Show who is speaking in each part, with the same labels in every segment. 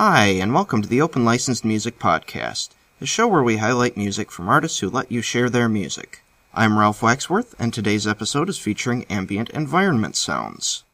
Speaker 1: Hi, and welcome to the Open Licensed Music Podcast, the show where we highlight music from artists who let you share their music. I'm Ralph Waxworth, and today's episode is featuring ambient environment sounds.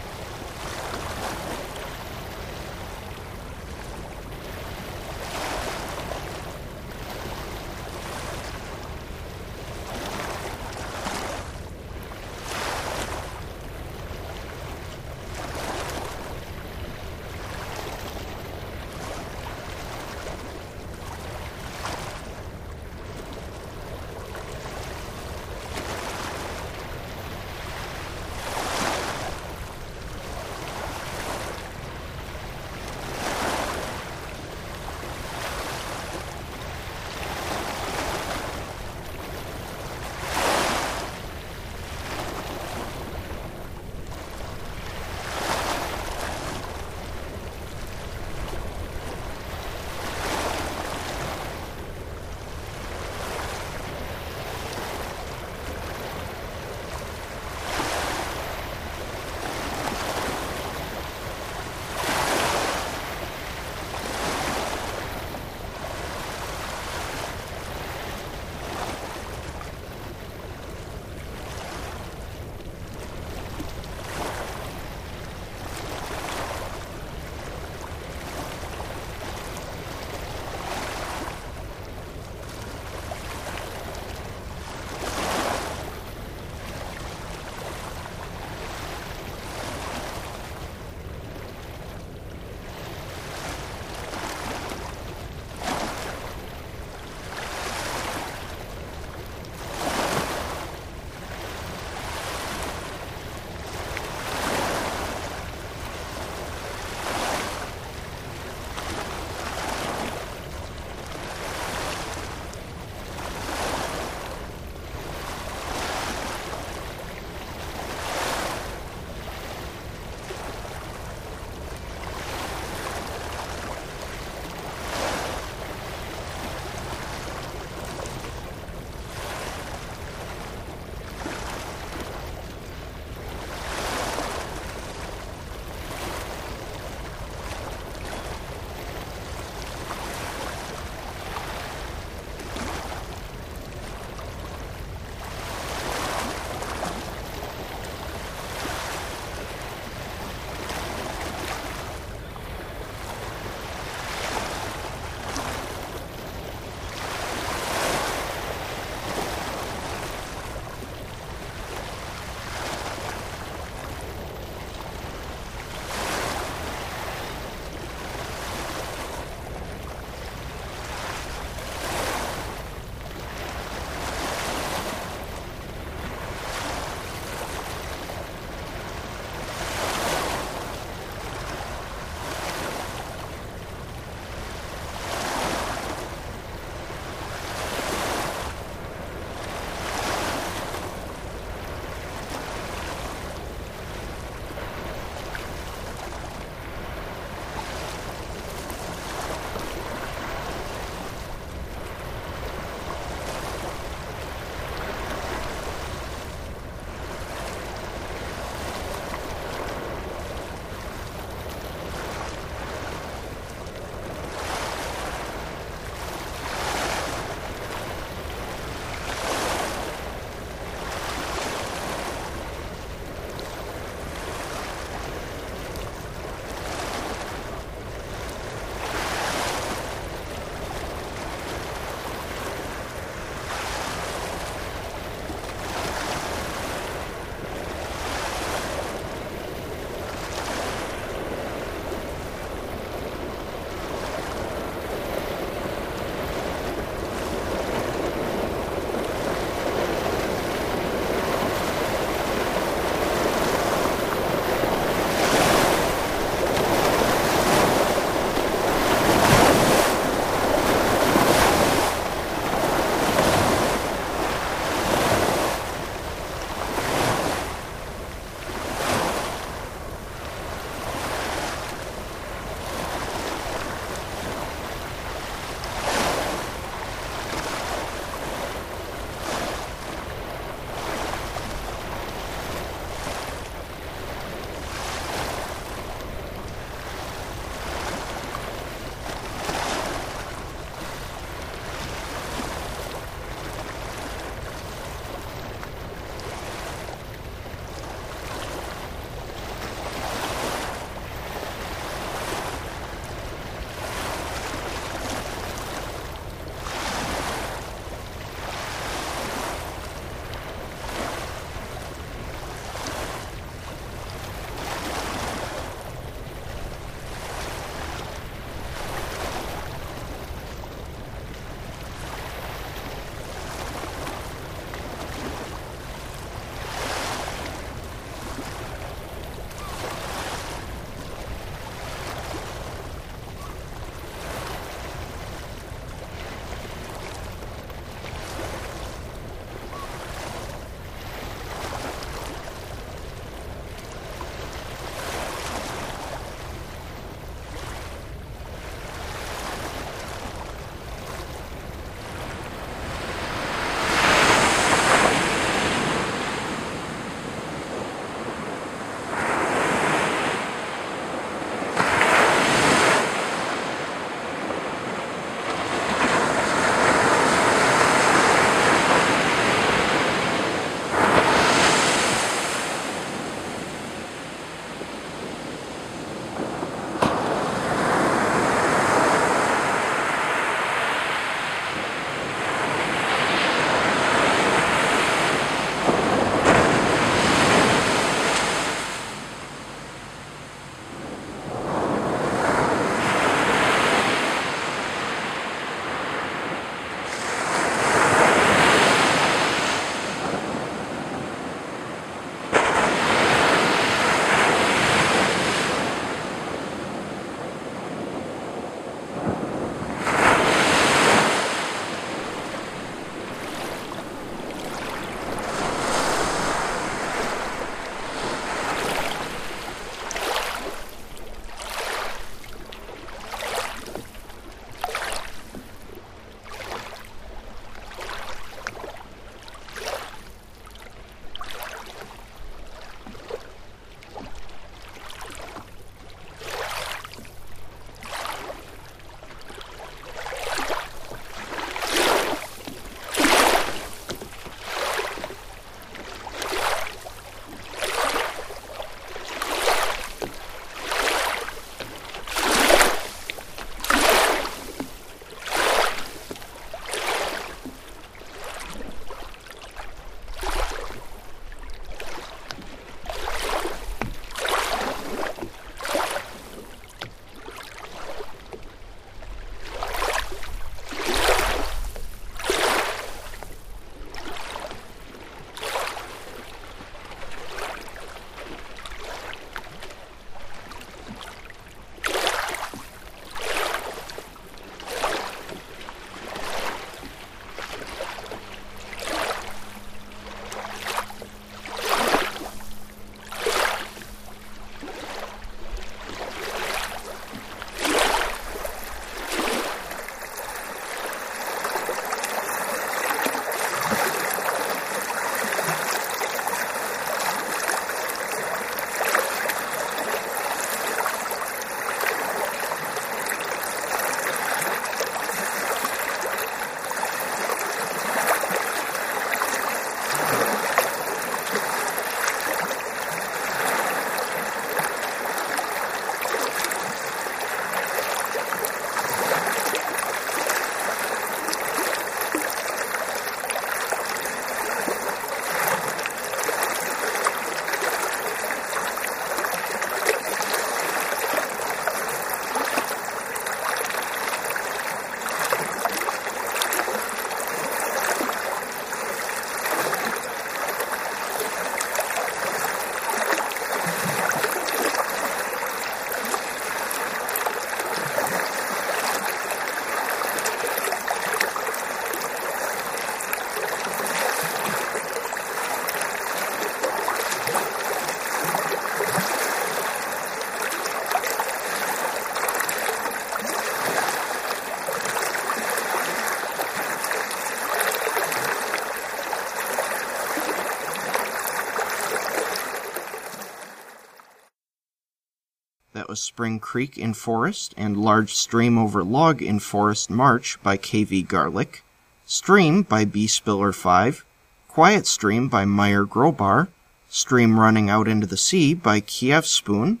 Speaker 1: Spring Creek in Forest and Large Stream Over Log in Forest March by KV Garlic, Stream by B Spiller 5, Quiet Stream by Meyer Grobar, Stream Running Out into the Sea by Kiev Spoon,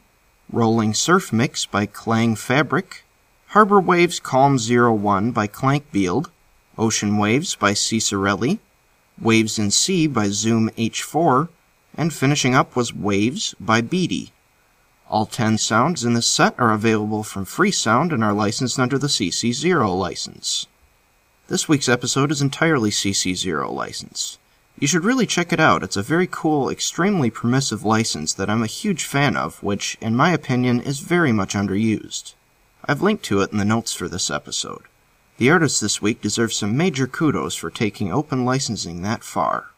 Speaker 1: Rolling Surf Mix by Klangfabrik, Harbor Waves Calm 01 by Klankbeeld, Ocean Waves by Cicerelli, Waves in Sea by Zoom H4, and finishing up was Waves by Beatty. All 10 sounds in this set are available from Freesound and are licensed under the CC0 license. This week's episode is entirely CC0 licensed. You should really check it out. It's a very cool, extremely permissive license that I'm a huge fan of, which, in my opinion, is very much underused. I've linked to it in the notes for this episode. The artist this week deserves some major kudos for taking open licensing that far.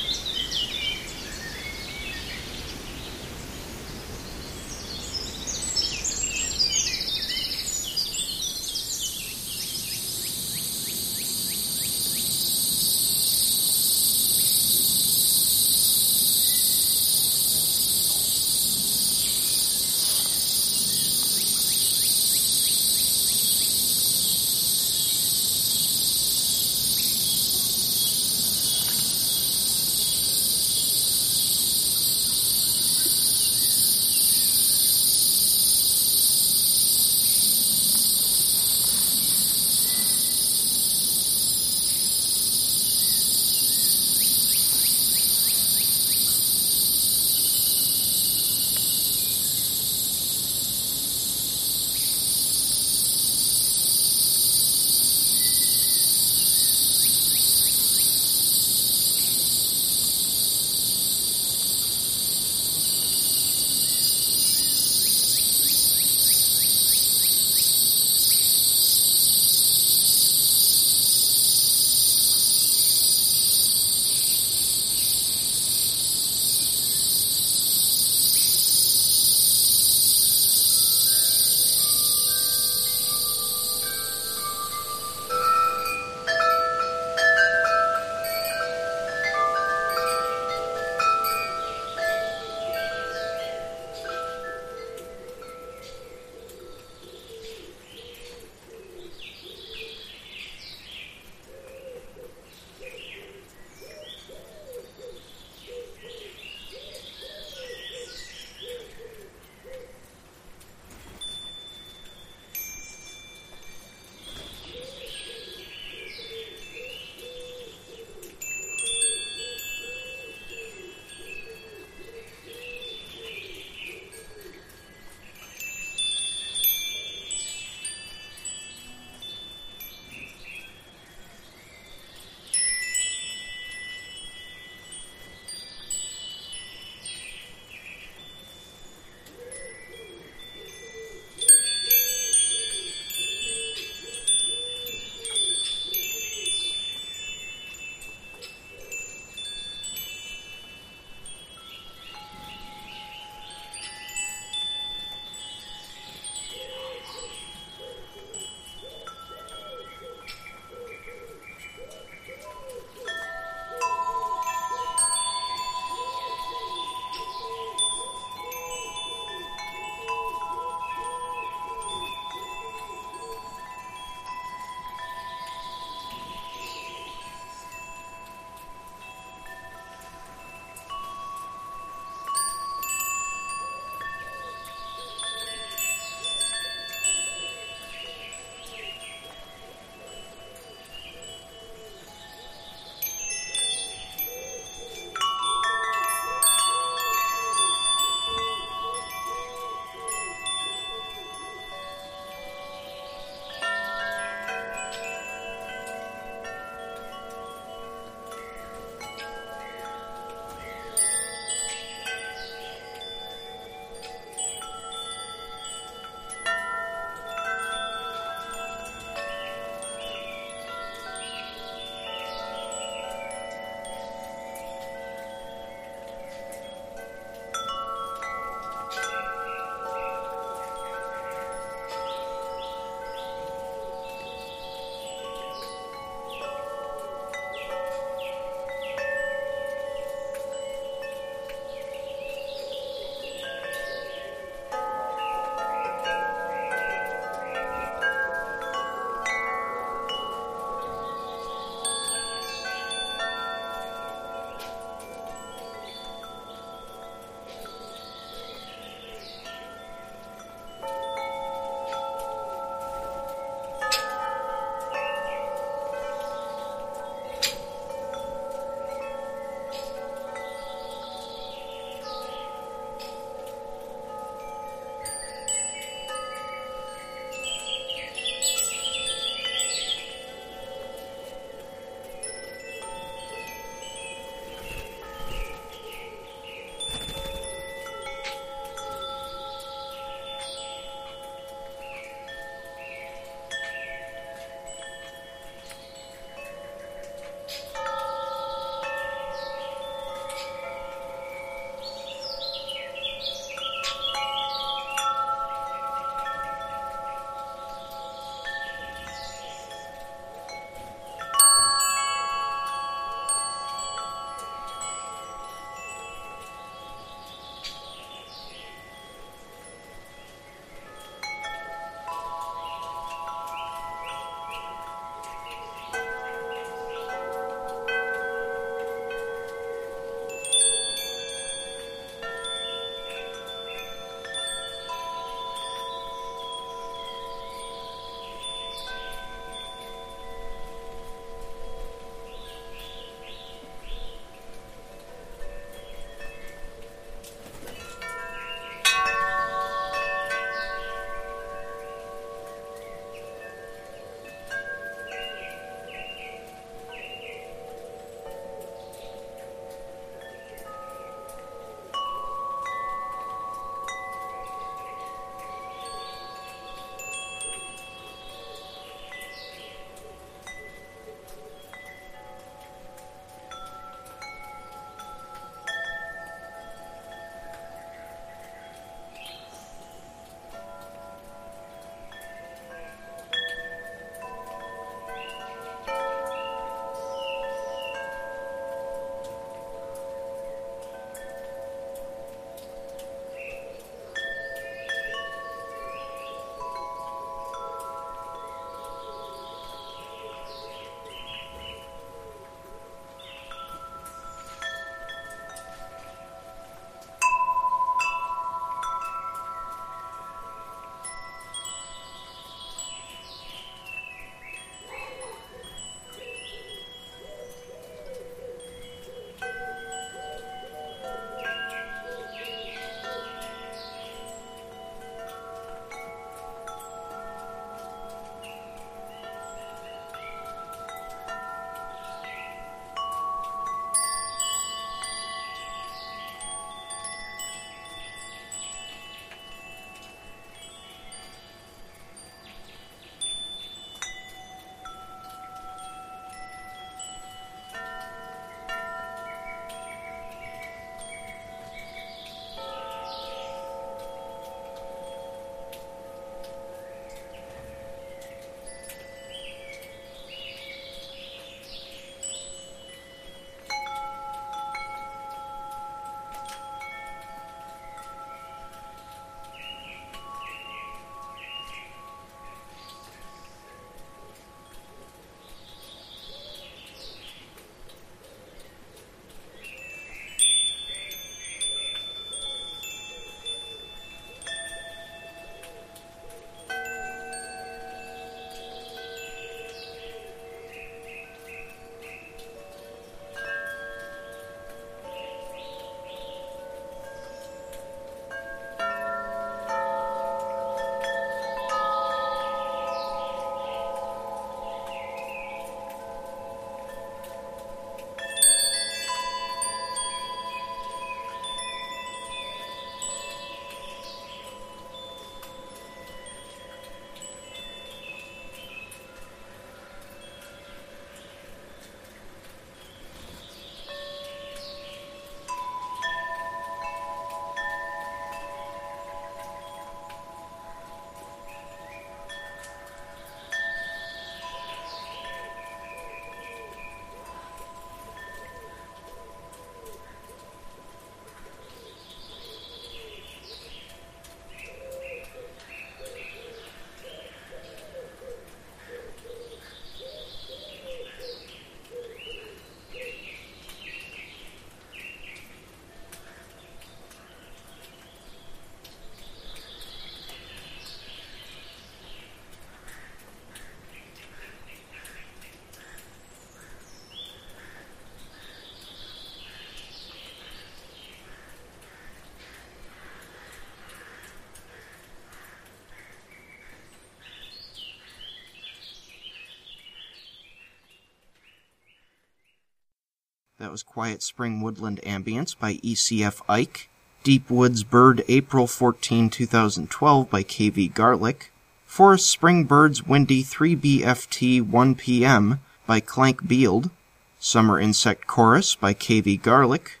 Speaker 1: That was Quiet Spring Woodland Ambience by ECF Ike. Deep Woods Bird April 14, 2012 by KV Garlic. Forest Spring Birds Windy 3BFT 1 PM by Klankbeeld. Summer Insect Chorus by KV Garlic.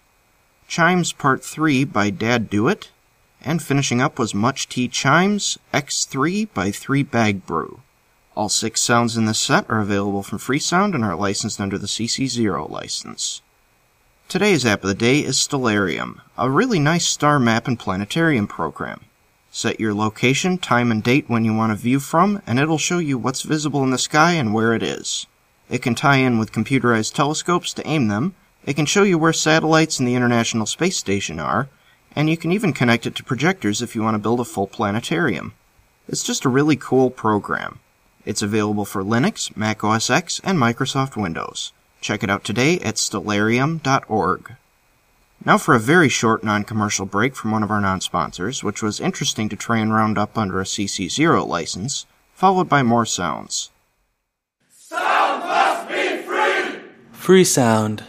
Speaker 1: Chimes Part 3 by Dad Do It. And finishing up was Much Tea Chimes X3 by 3 Bag Brew. All six sounds in this set are available from Freesound and are licensed under the CC0 license. Today's app of the day is Stellarium, a really nice star map and planetarium program. Set your location, time, and date when you want to view from, and it'll show you what's visible in the sky and where it is. It can tie in with computerized telescopes to aim them, it can show you where satellites and the International Space Station are, and you can even connect it to projectors if you want to build a full planetarium. It's just a really cool program. It's available for Linux, Mac OS X, and Microsoft Windows. Check it out today at stellarium.org. Now for a very short non-commercial break from one of our non-sponsors, which was interesting to try and round up under a CC0 license, followed by more sounds.
Speaker 2: Sound must be free!
Speaker 3: Free sound.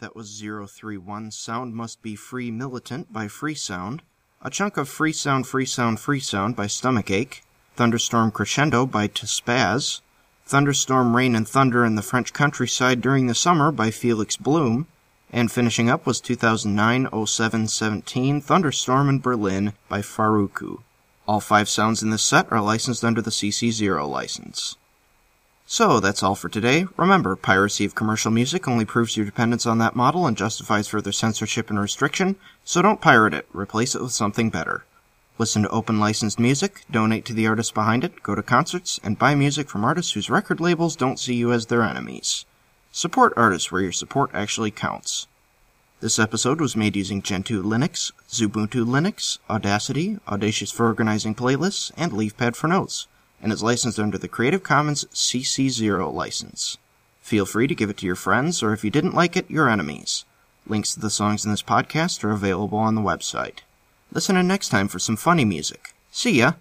Speaker 1: That was 031 Sound Must Be Free Militant by Free Sound. A chunk of Free Sound, Free Sound, Free Sound by Stomachache. Thunderstorm Crescendo by Spaz. Thunderstorm Rain and Thunder in the French Countryside During the Summer by Felix Blume. And finishing up was 2009 07 17 Thunderstorm in Berlin by Farruko. All five sounds in this set are licensed under the CC0 license. So, that's all for today. Remember, piracy of commercial music only proves your dependence on that model and justifies further censorship and restriction, so don't pirate it, replace it with something better. Listen to open licensed music, donate to the artists behind it, go to concerts, and buy music from artists whose record labels don't see you as their enemies. Support artists where your support actually counts. This episode was made using Gentoo Linux, Xubuntu Linux, Audacity, Audacious for organizing playlists, and LeafPad for notes and is licensed under the Creative Commons CC0 license. Feel free to give it to your friends, or if you didn't like it, your enemies. Links to the songs in this podcast are available on the website. Listen in next time for some funny music. See ya!